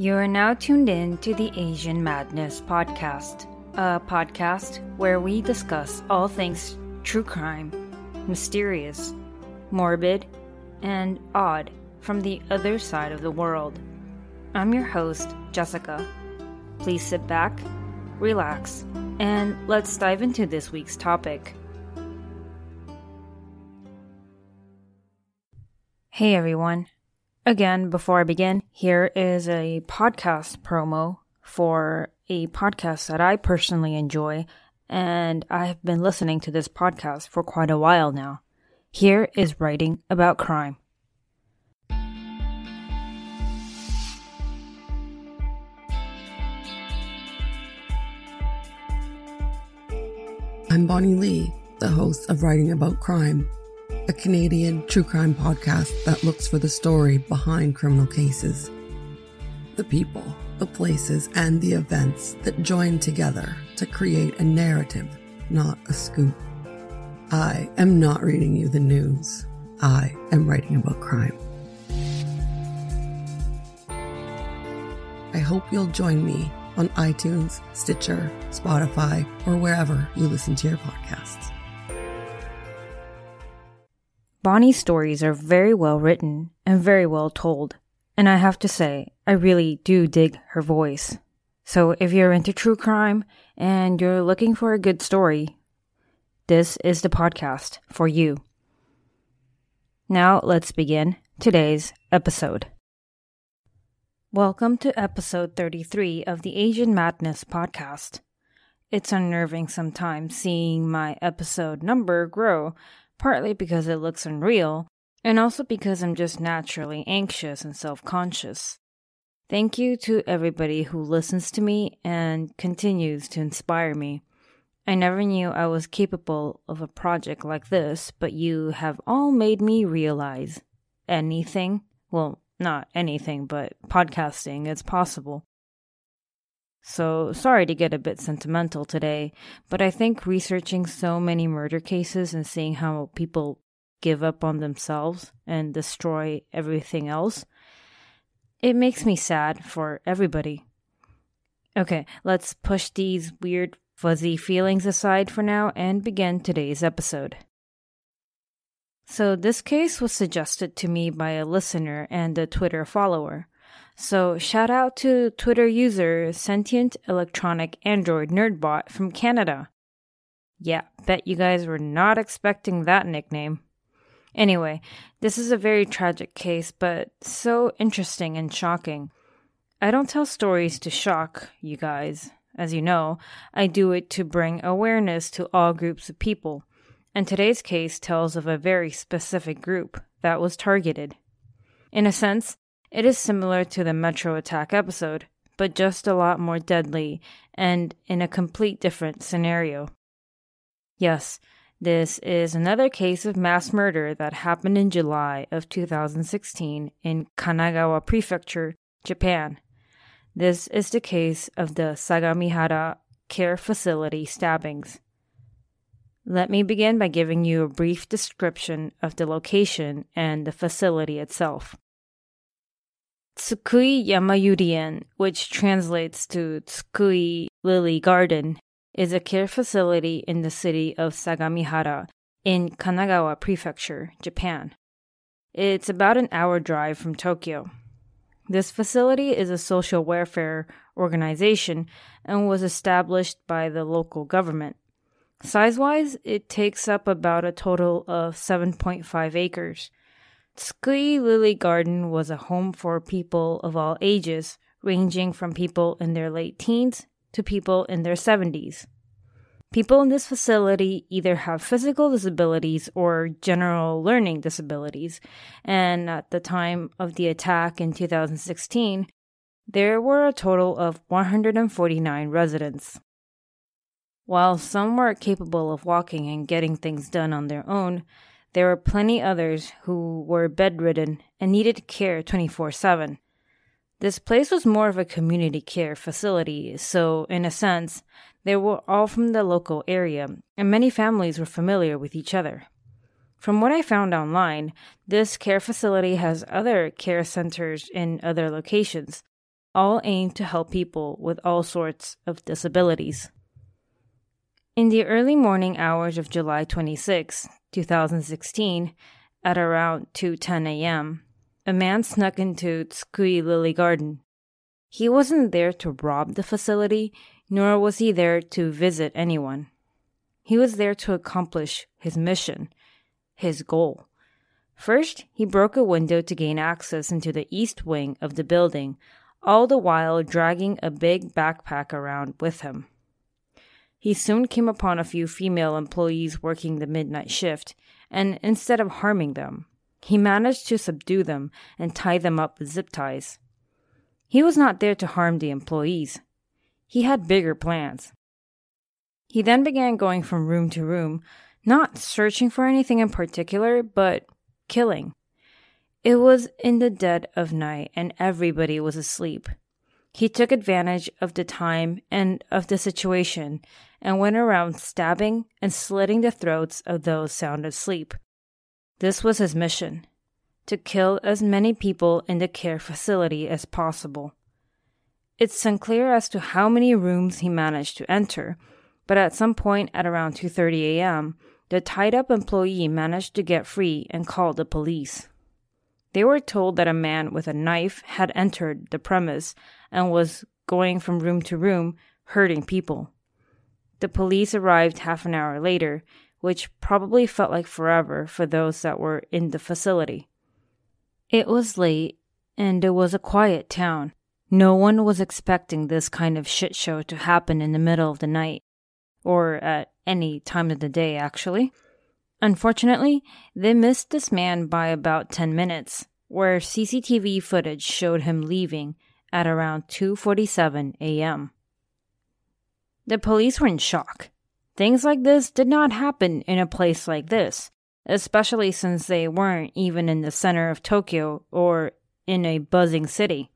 You are now tuned in to the Asian Madness Podcast, a podcast where we discuss all things true crime, mysterious, morbid, and odd from the other side of the world. I'm your host, Jessica. Please sit back, relax, and let's dive into this week's topic. Hey everyone. Again, before I begin, here is a podcast promo for a podcast that I personally enjoy, and I have been listening to this podcast for quite a while now. Here is Writing About Crime. I'm Bonnie Lee, the host of Writing About Crime, a Canadian true crime podcast that looks for the story behind criminal cases. The people, the places, and the events that join together to create a narrative, not a scoop. I am not reading you the news. I am writing about crime. I hope you'll join me on iTunes, Stitcher, Spotify, or wherever you listen to your podcasts. Bonnie's stories are very well written and very well told, and I have to say, I really do dig her voice. So if you're into true crime and you're looking for a good story, this is the podcast for you. Now let's begin today's episode. Welcome to episode 33 of the Asian Madness podcast. It's unnerving sometimes seeing my episode number grow, partly because it looks unreal, and also because I'm just naturally anxious and self conscious. Thank you to everybody who listens to me and continues to inspire me. I never knew I was capable of a project like this, but you have all made me realize anything, well, not anything, but podcasting is possible. So, sorry to get a bit sentimental today, but I think researching so many murder cases and seeing how people give up on themselves and destroy everything else, it makes me sad for everybody. Okay, let's push these weird, fuzzy feelings aside for now and begin today's episode. So, this case was suggested to me by a listener and a Twitter follower. So, shout out to Twitter user Sentient Electronic Android Nerdbot from Canada. Yeah, bet you guys were not expecting that nickname. Anyway, this is a very tragic case, but so interesting and shocking. I don't tell stories to shock you guys. As you know, I do it to bring awareness to all groups of people and today's case tells of a very specific group that was targeted. In a sense, it is similar to the Metro attack episode, but just a lot more deadly and in a complete different scenario. Yes, this is another case of mass murder that happened in July of 2016 in Kanagawa Prefecture, Japan. This is the case of the Sagamihara Care Facility stabbings. Let me begin by giving you a brief description of the location and the facility itself. Tsukui Yamayurien, which translates to Tsukui Lily Garden, is a care facility in the city of Sagamihara in Kanagawa Prefecture, Japan. It's about an hour drive from Tokyo. This facility is a social welfare organization and was established by the local government. Size wise, it takes up about a total of 7.5 acres. Tsukui Lily Garden was a home for people of all ages, ranging from people in their late teens to people in their 70s. People in this facility either have physical disabilities or general learning disabilities, and at the time of the attack in 2016, there were a total of 149 residents. While some were capable of walking and getting things done on their own, there were plenty others who were bedridden and needed care 24 7. This place was more of a community care facility, so, in a sense, they were all from the local area, and many families were familiar with each other. From what I found online, this care facility has other care centers in other locations, all aimed to help people with all sorts of disabilities. In the early morning hours of July 26, 2016, at around 2:10 a.m., a man snuck into Tsukui Lily Garden. He wasn't there to rob the facility, nor was he there to visit anyone. He was there to accomplish his mission, his goal. First, he broke a window to gain access into the east wing of the building, all the while dragging a big backpack around with him. He soon came upon a few female employees working the midnight shift, and instead of harming them, he managed to subdue them and tie them up with zip ties. He was not there to harm the employees. He had bigger plans. He then began going from room to room, not searching for anything in particular, but killing. It was in the dead of night and everybody was asleep. He took advantage of the time and of the situation and went around stabbing and slitting the throats of those sound asleep. This was his mission to kill as many people in the care facility as possible. It's unclear as to how many rooms he managed to enter, but at some point at around 2:30 a.m., the tied-up employee managed to get free and called the police. They were told that a man with a knife had entered the premise and was going from room to room hurting people. The police arrived half an hour later, which probably felt like forever for those that were in the facility. It was late, and it was a quiet town. No one was expecting this kind of shit show to happen in the middle of the night, or at any time of the day, actually. Unfortunately, they missed this man by about 10 minutes, where CCTV footage showed him leaving at around 2:47 a.m. The police were in shock. Things like this did not happen in a place like this, especially since they weren't even in the center of Tokyo or in a buzzing city.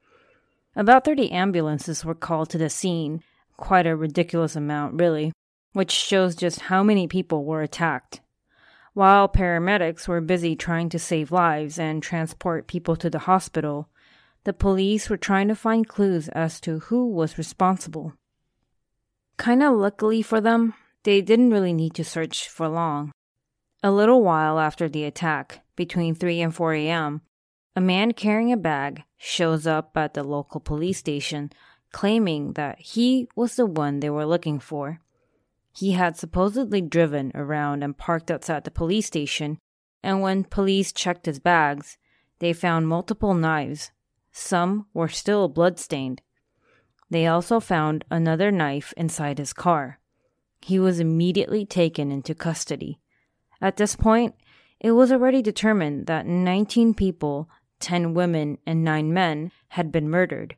About 30 ambulances were called to the scene, quite a ridiculous amount, really, which shows just how many people were attacked. While paramedics were busy trying to save lives and transport people to the hospital, the police were trying to find clues as to who was responsible. Kinda luckily for them, they didn't really need to search for long. A little while after the attack, between 3 and 4 a.m., a man carrying a bag shows up at the local police station claiming that he was the one they were looking for. He had supposedly driven around and parked outside the police station, and when police checked his bags, they found multiple knives. Some were still bloodstained. They also found another knife inside his car. He was immediately taken into custody. At this point, it was already determined that 19 people, 10 women, and 9 men had been murdered,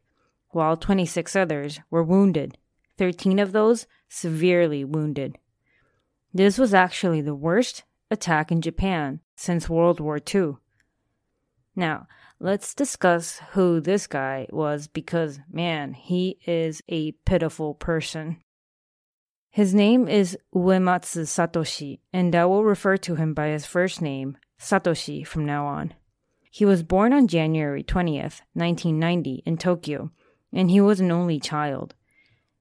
while 26 others were wounded. 13 of those severely wounded. This was actually the worst attack in Japan since World War II. Now, let's discuss who this guy was because, man, he is a pitiful person. His name is Uematsu Satoshi, and I will refer to him by his first name, Satoshi, from now on. He was born on January 20th, 1990, in Tokyo, and he was an only child.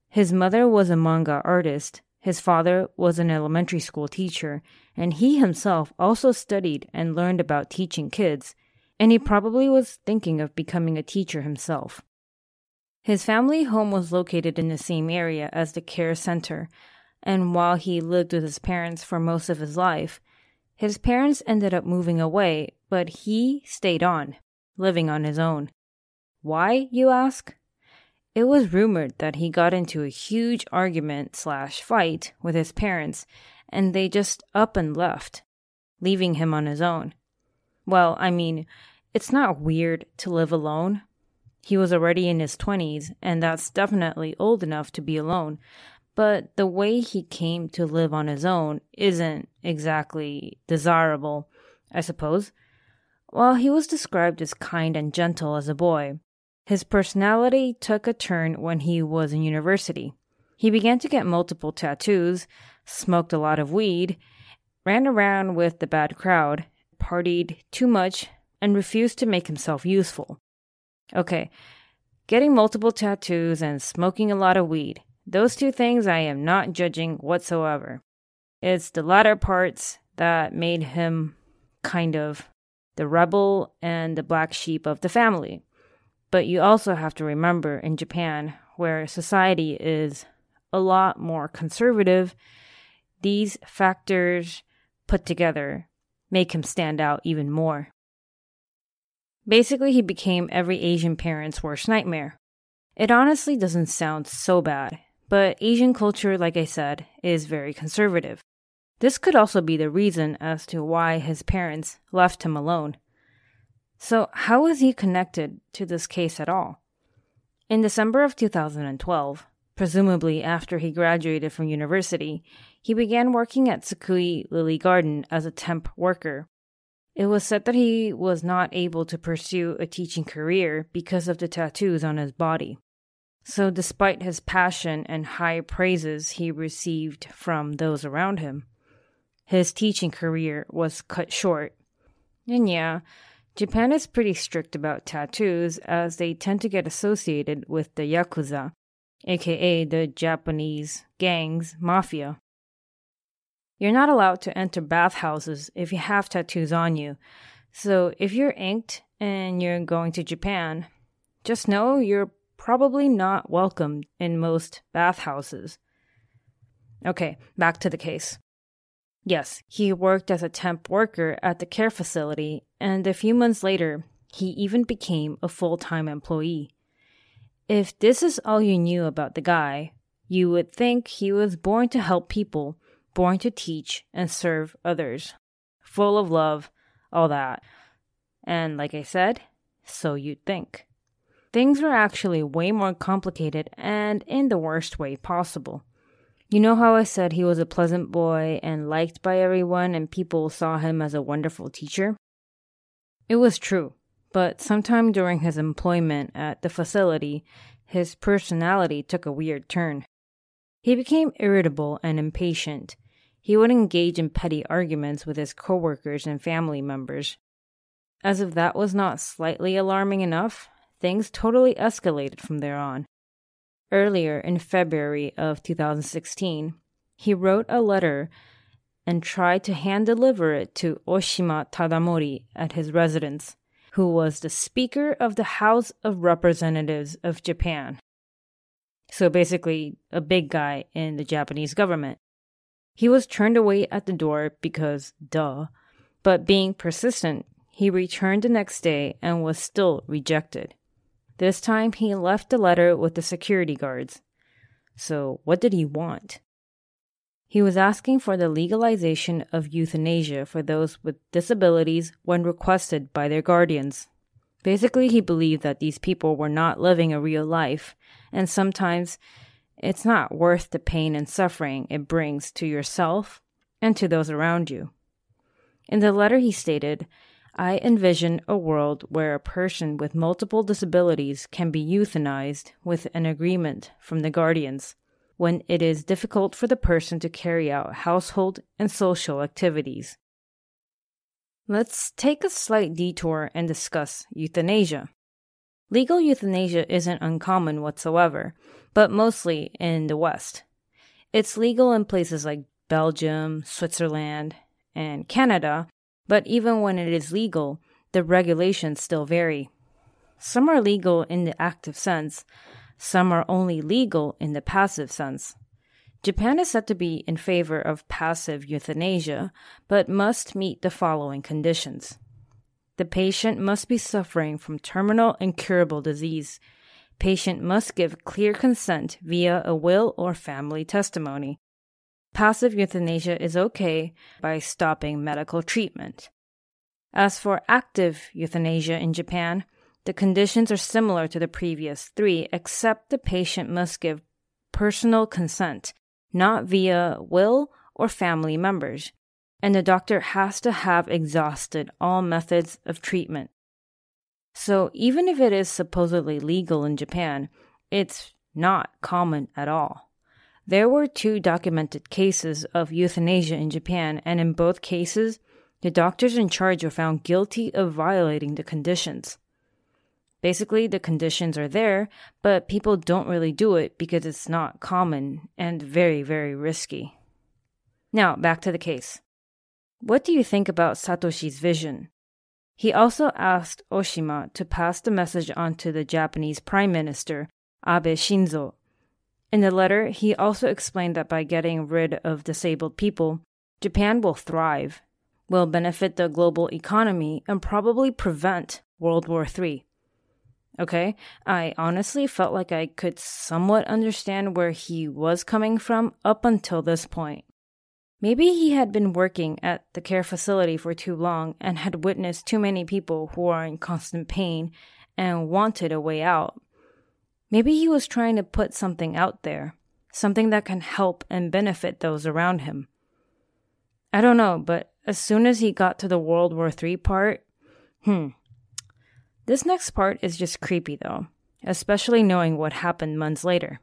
His mother was a manga artist, his father was an elementary school teacher, and he himself also studied and learned about teaching kids, and he probably was thinking of becoming a teacher himself. His family home was located in the same area as the care center, and while he lived with his parents for most of his life, his parents ended up moving away, but he stayed on, living on his own. Why, you ask? It was rumored that he got into a huge argument slash fight with his parents and they just up and left, leaving him on his own. Well, I mean, it's not weird to live alone. He was already in his 20s, and that's definitely old enough to be alone. But the way he came to live on his own isn't exactly desirable, I suppose. While he was described as kind and gentle as a boy, his personality took a turn when he was in university. He began to get multiple tattoos, smoked a lot of weed, ran around with the bad crowd, partied too much, and refused to make himself useful. Okay, getting multiple tattoos and smoking a lot of weed, those two things I am not judging whatsoever. It's the latter parts that made him kind of the rebel and the black sheep of the family. But you also have to remember in Japan, where society is a lot more conservative, these factors put together make him stand out even more. Basically, he became every Asian parent's worst nightmare. It honestly doesn't sound so bad, but Asian culture, like I said, is very conservative. This could also be the reason as to why his parents left him alone. So, how is he connected to this case at all? In December of 2012, presumably after he graduated from university, he began working at Tsukui Lily Garden as a temp worker. It was said that he was not able to pursue a teaching career because of the tattoos on his body. So, despite his passion and high praises he received from those around him, his teaching career was cut short. And yeah, Japan is pretty strict about tattoos as they tend to get associated with the Yakuza, aka the Japanese gangs mafia. You're not allowed to enter bathhouses if you have tattoos on you, so if you're inked and you're going to Japan, just know you're probably not welcome in most bathhouses. Okay, back to the case. Yes, he worked as a temp worker at the care facility, and a few months later, he even became a full time employee. If this is all you knew about the guy, you would think he was born to help people, born to teach and serve others, full of love, all that. And like I said, so you'd think. Things were actually way more complicated and in the worst way possible. You know how I said he was a pleasant boy and liked by everyone, and people saw him as a wonderful teacher? It was true, but sometime during his employment at the facility, his personality took a weird turn. He became irritable and impatient. He would engage in petty arguments with his coworkers and family members. As if that was not slightly alarming enough, things totally escalated from there on. Earlier in February of 2016, he wrote a letter and tried to hand deliver it to Oshima Tadamori at his residence, who was the Speaker of the House of Representatives of Japan. So basically, a big guy in the Japanese government. He was turned away at the door because, duh, but being persistent, he returned the next day and was still rejected. This time he left the letter with the security guards. So, what did he want? He was asking for the legalization of euthanasia for those with disabilities when requested by their guardians. Basically, he believed that these people were not living a real life, and sometimes it's not worth the pain and suffering it brings to yourself and to those around you. In the letter, he stated, I envision a world where a person with multiple disabilities can be euthanized with an agreement from the guardians when it is difficult for the person to carry out household and social activities. Let's take a slight detour and discuss euthanasia. Legal euthanasia isn't uncommon whatsoever, but mostly in the West. It's legal in places like Belgium, Switzerland, and Canada, but even when it is legal, the regulations still vary. Some are legal in the active sense, some are only legal in the passive sense. Japan is said to be in favor of passive euthanasia, but must meet the following conditions. The patient must be suffering from terminal incurable disease. patient must give clear consent via a will or family testimony. Passive euthanasia is okay by stopping medical treatment. As for active euthanasia in Japan, the conditions are similar to the previous three, except the patient must give personal consent, not via will or family members, and the doctor has to have exhausted all methods of treatment. So, even if it is supposedly legal in Japan, it's not common at all. There were two documented cases of euthanasia in Japan, and in both cases, the doctors in charge were found guilty of violating the conditions. Basically, the conditions are there, but people don't really do it because it's not common and very, very risky. Now, back to the case. What do you think about Satoshi's vision? He also asked Oshima to pass the message on to the Japanese Prime Minister, Abe Shinzo. In the letter, he also explained that by getting rid of disabled people, Japan will thrive, will benefit the global economy, and probably prevent World War III. Okay, I honestly felt like I could somewhat understand where he was coming from up until this point. Maybe he had been working at the care facility for too long and had witnessed too many people who are in constant pain and wanted a way out. Maybe he was trying to put something out there, something that can help and benefit those around him. I don't know, but as soon as he got to the World War III part, hmm. This next part is just creepy though, especially knowing what happened months later.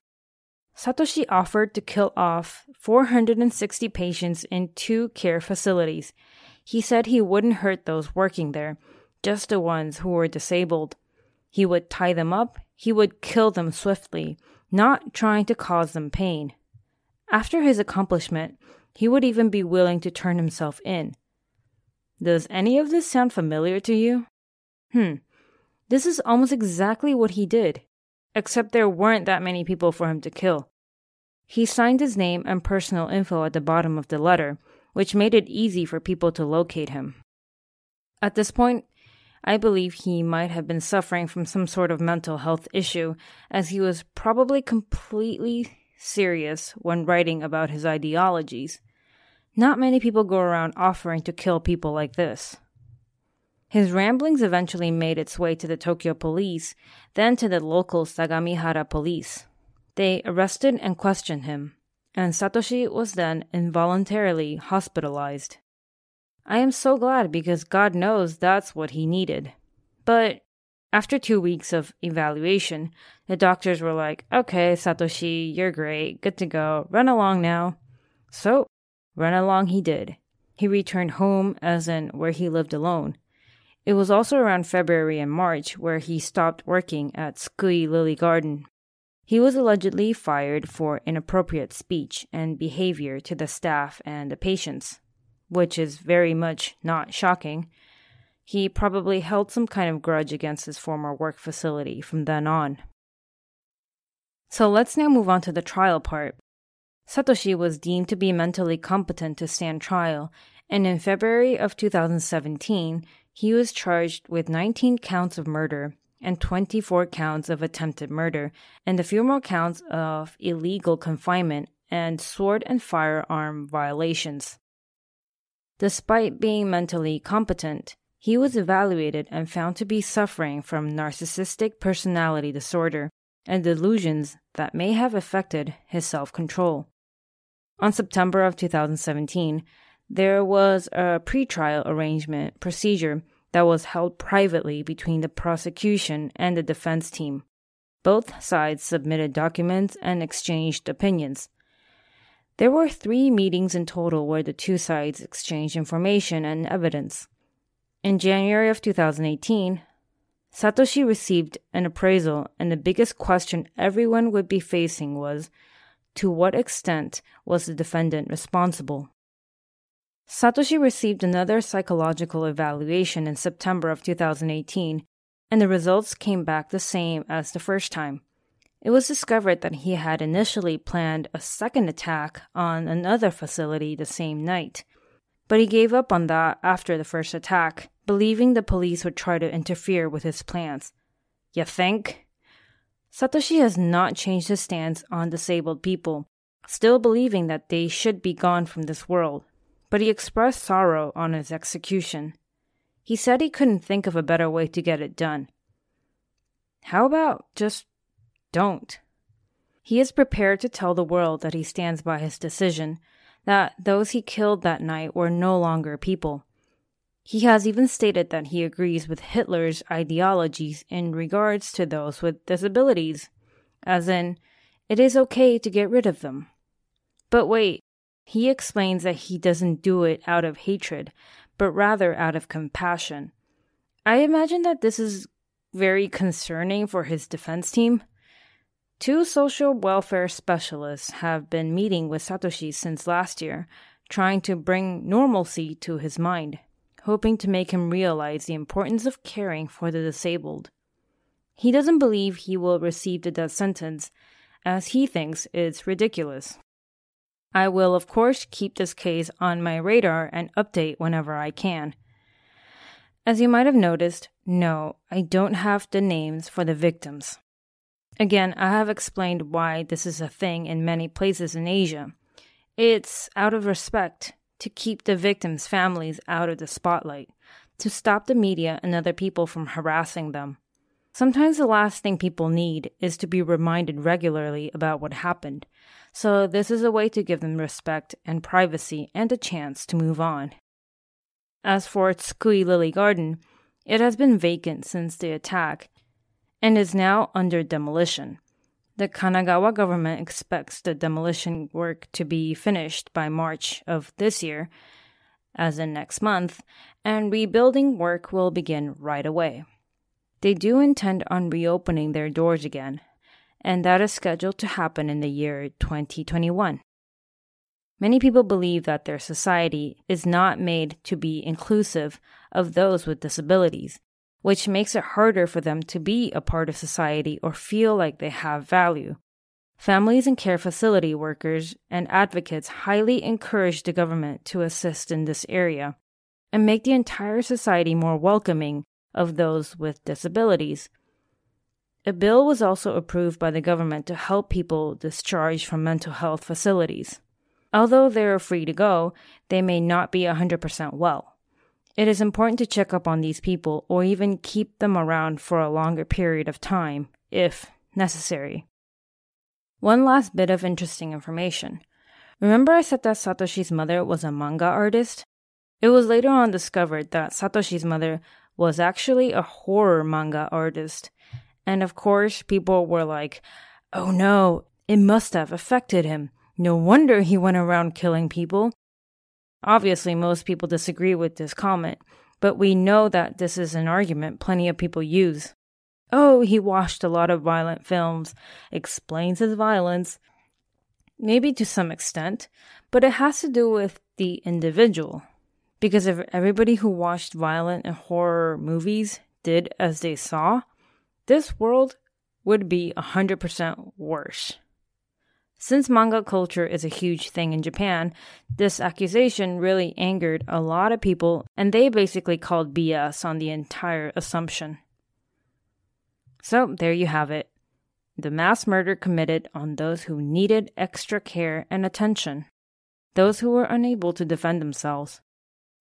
Satoshi offered to kill off 460 patients in two care facilities. He said he wouldn't hurt those working there, just the ones who were disabled. He would tie them up, he would kill them swiftly, not trying to cause them pain. After his accomplishment, he would even be willing to turn himself in. Does any of this sound familiar to you? Hmm. This is almost exactly what he did except there weren't that many people for him to kill. He signed his name and personal info at the bottom of the letter, which made it easy for people to locate him. At this point, I believe he might have been suffering from some sort of mental health issue, as he was probably completely serious when writing about his ideologies. Not many people go around offering to kill people like this. His ramblings eventually made its way to the Tokyo police, then to the local Sagamihara police. They arrested and questioned him, and Satoshi was then involuntarily hospitalized. I am so glad because God knows that's what he needed. But after two weeks of evaluation, the doctors were like, okay, Satoshi, you're great, good to go, run along now. So, run along he did. He returned home, as in where he lived alone. It was also around February and March where he stopped working at Tsukui Lily Garden. He was allegedly fired for inappropriate speech and behavior to the staff and the patients, which is very much not shocking. He probably held some kind of grudge against his former work facility from then on. So let's now move on to the trial part. Satoshi was deemed to be mentally competent to stand trial, and in February of 2017, he was charged with 19 counts of murder and 24 counts of attempted murder, and a few more counts of illegal confinement and sword and firearm violations. Despite being mentally competent, he was evaluated and found to be suffering from narcissistic personality disorder and delusions that may have affected his self control. On September of 2017, there was a pretrial arrangement procedure that was held privately between the prosecution and the defense team. Both sides submitted documents and exchanged opinions. There were three meetings in total where the two sides exchanged information and evidence. In January of 2018, Satoshi received an appraisal, and the biggest question everyone would be facing was to what extent was the defendant responsible? Satoshi received another psychological evaluation in September of 2018, and the results came back the same as the first time. It was discovered that he had initially planned a second attack on another facility the same night, but he gave up on that after the first attack, believing the police would try to interfere with his plans. You think? Satoshi has not changed his stance on disabled people, still believing that they should be gone from this world, but he expressed sorrow on his execution. He said he couldn't think of a better way to get it done. How about just don't? He is prepared to tell the world that he stands by his decision, that those he killed that night were no longer people. He has even stated that he agrees with Hitler's ideologies in regards to those with disabilities, as in, it is okay to get rid of them. But wait, he explains that he doesn't do it out of hatred, but rather out of compassion. I imagine that this is very concerning for his defense team. Two social welfare specialists have been meeting with Satoshi since last year, trying to bring normalcy to his mind, hoping to make him realize the importance of caring for the disabled. He doesn't believe he will receive the death sentence, as he thinks it's ridiculous. I will, of course, keep this case on my radar and update whenever I can. As you might have noticed, no, I don't have the names for the victims. Again, I have explained why this is a thing in many places in Asia. It's out of respect to keep the victims' families out of the spotlight, to stop the media and other people from harassing them. Sometimes the last thing people need is to be reminded regularly about what happened, so this is a way to give them respect and privacy and a chance to move on. As for Tsukui Lily Garden, it has been vacant since the attack and is now under demolition. The Kanagawa government expects the demolition work to be finished by March of this year, as in next month, and rebuilding work will begin right away. They do intend on reopening their doors again, and that is scheduled to happen in the year 2021. Many people believe that their society is not made to be inclusive of those with disabilities, which makes it harder for them to be a part of society or feel like they have value. Families and care facility workers and advocates highly encourage the government to assist in this area and make the entire society more welcoming of those with disabilities. A bill was also approved by the government to help people discharged from mental health facilities. Although they are free to go, they may not be 100% well. It is important to check up on these people or even keep them around for a longer period of time, if necessary. One last bit of interesting information. Remember, I said that Satoshi's mother was a manga artist? It was later on discovered that Satoshi's mother was actually a horror manga artist. And of course, people were like, oh no, it must have affected him. No wonder he went around killing people. Obviously, most people disagree with this comment, but we know that this is an argument plenty of people use. Oh, he watched a lot of violent films, explains his violence. Maybe to some extent, but it has to do with the individual. Because if everybody who watched violent and horror movies did as they saw, this world would be 100% worse. Since manga culture is a huge thing in Japan, this accusation really angered a lot of people, and they basically called BS on the entire assumption. So, there you have it. The mass murder committed on those who needed extra care and attention, those who were unable to defend themselves.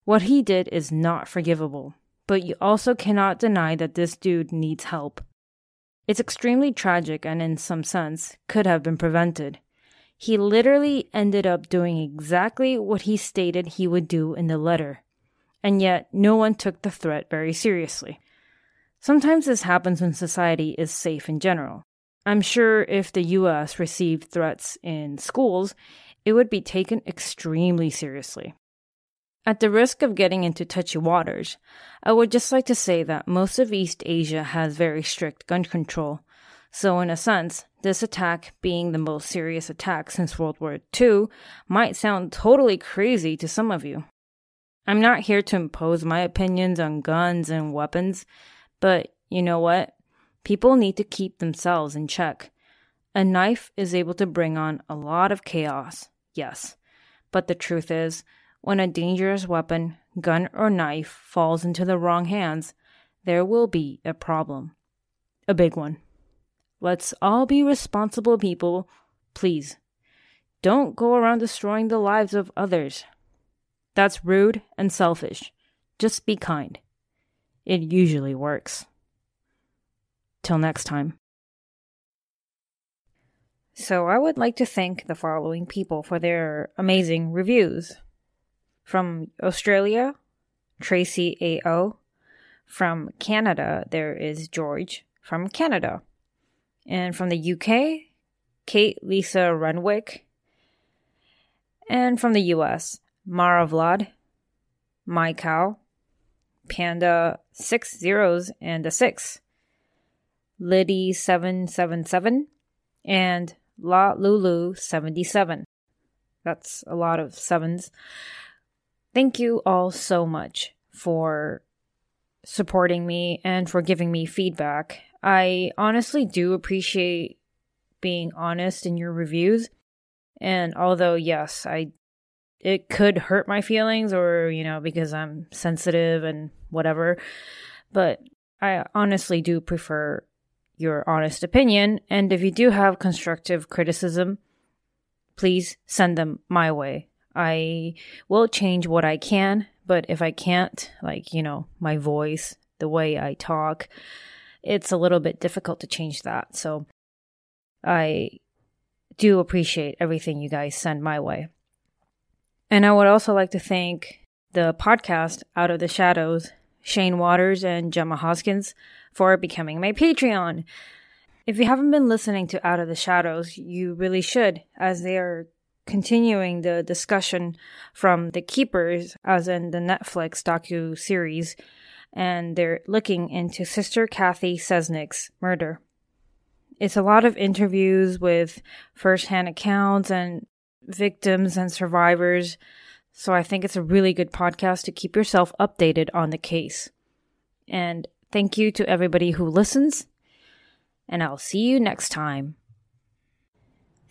What he did is not forgivable, but you also cannot deny that this dude needs help. It's extremely tragic and, in some sense, could have been prevented. He literally ended up doing exactly what he stated he would do in the letter, and yet no one took the threat very seriously. Sometimes this happens when society is safe in general. I'm sure if the US received threats in schools, it would be taken extremely seriously. At the risk of getting into touchy waters, I would just like to say that most of East Asia has very strict gun control, so, in a sense, this attack, being the most serious attack since World War II, might sound totally crazy to some of you. I'm not here to impose my opinions on guns and weapons, but you know what? People need to keep themselves in check. A knife is able to bring on a lot of chaos, yes. But the truth is, when a dangerous weapon, gun or knife, falls into the wrong hands, there will be a problem. A big one. Let's all be responsible people, please. Don't go around destroying the lives of others. That's rude and selfish. Just be kind. It usually works. Till next time. So, I would like to thank the following people for their amazing reviews. From Australia, Tracy A.O. From Canada, there is George from Canada. And from the UK, Kate Lisa Renwick. And from the US, Mara Vlad, Maikao, Panda six zeros and a six, Lydy seven seven seven, and La Lulu seventy seven. That's a lot of sevens. Thank you all so much for supporting me and for giving me feedback. I honestly do appreciate being honest in your reviews. And although yes, I it could hurt my feelings or, you know, because I'm sensitive and whatever, but I honestly do prefer your honest opinion and if you do have constructive criticism, please send them my way. I will change what I can, but if I can't, like, you know, my voice, the way I talk, it's a little bit difficult to change that. So I do appreciate everything you guys send my way. And I would also like to thank the podcast Out of the Shadows, Shane Waters and Gemma Hoskins, for becoming my Patreon. If you haven't been listening to Out of the Shadows, you really should, as they are continuing the discussion from The Keepers, as in the Netflix docu series, and they're looking into Sister Kathy Cesnik's murder. It's a lot of interviews with firsthand accounts and victims and survivors, so I think it's a really good podcast to keep yourself updated on the case. And thank you to everybody who listens, and I'll see you next time.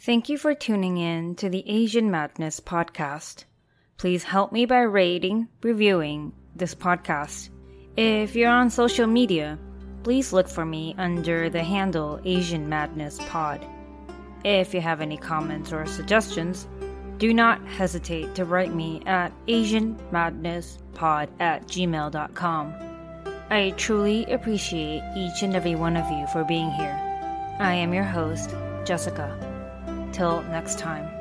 Thank you for tuning in to the Asian Madness podcast. Please help me by rating, reviewing this podcast if you're on social media, please look for me under the handle Asian Madness Pod. If you have any comments or suggestions, do not hesitate to write me at AsianMadnessPod at gmail.com. I truly appreciate each and every one of you for being here. I am your host, Jessica. Till next time.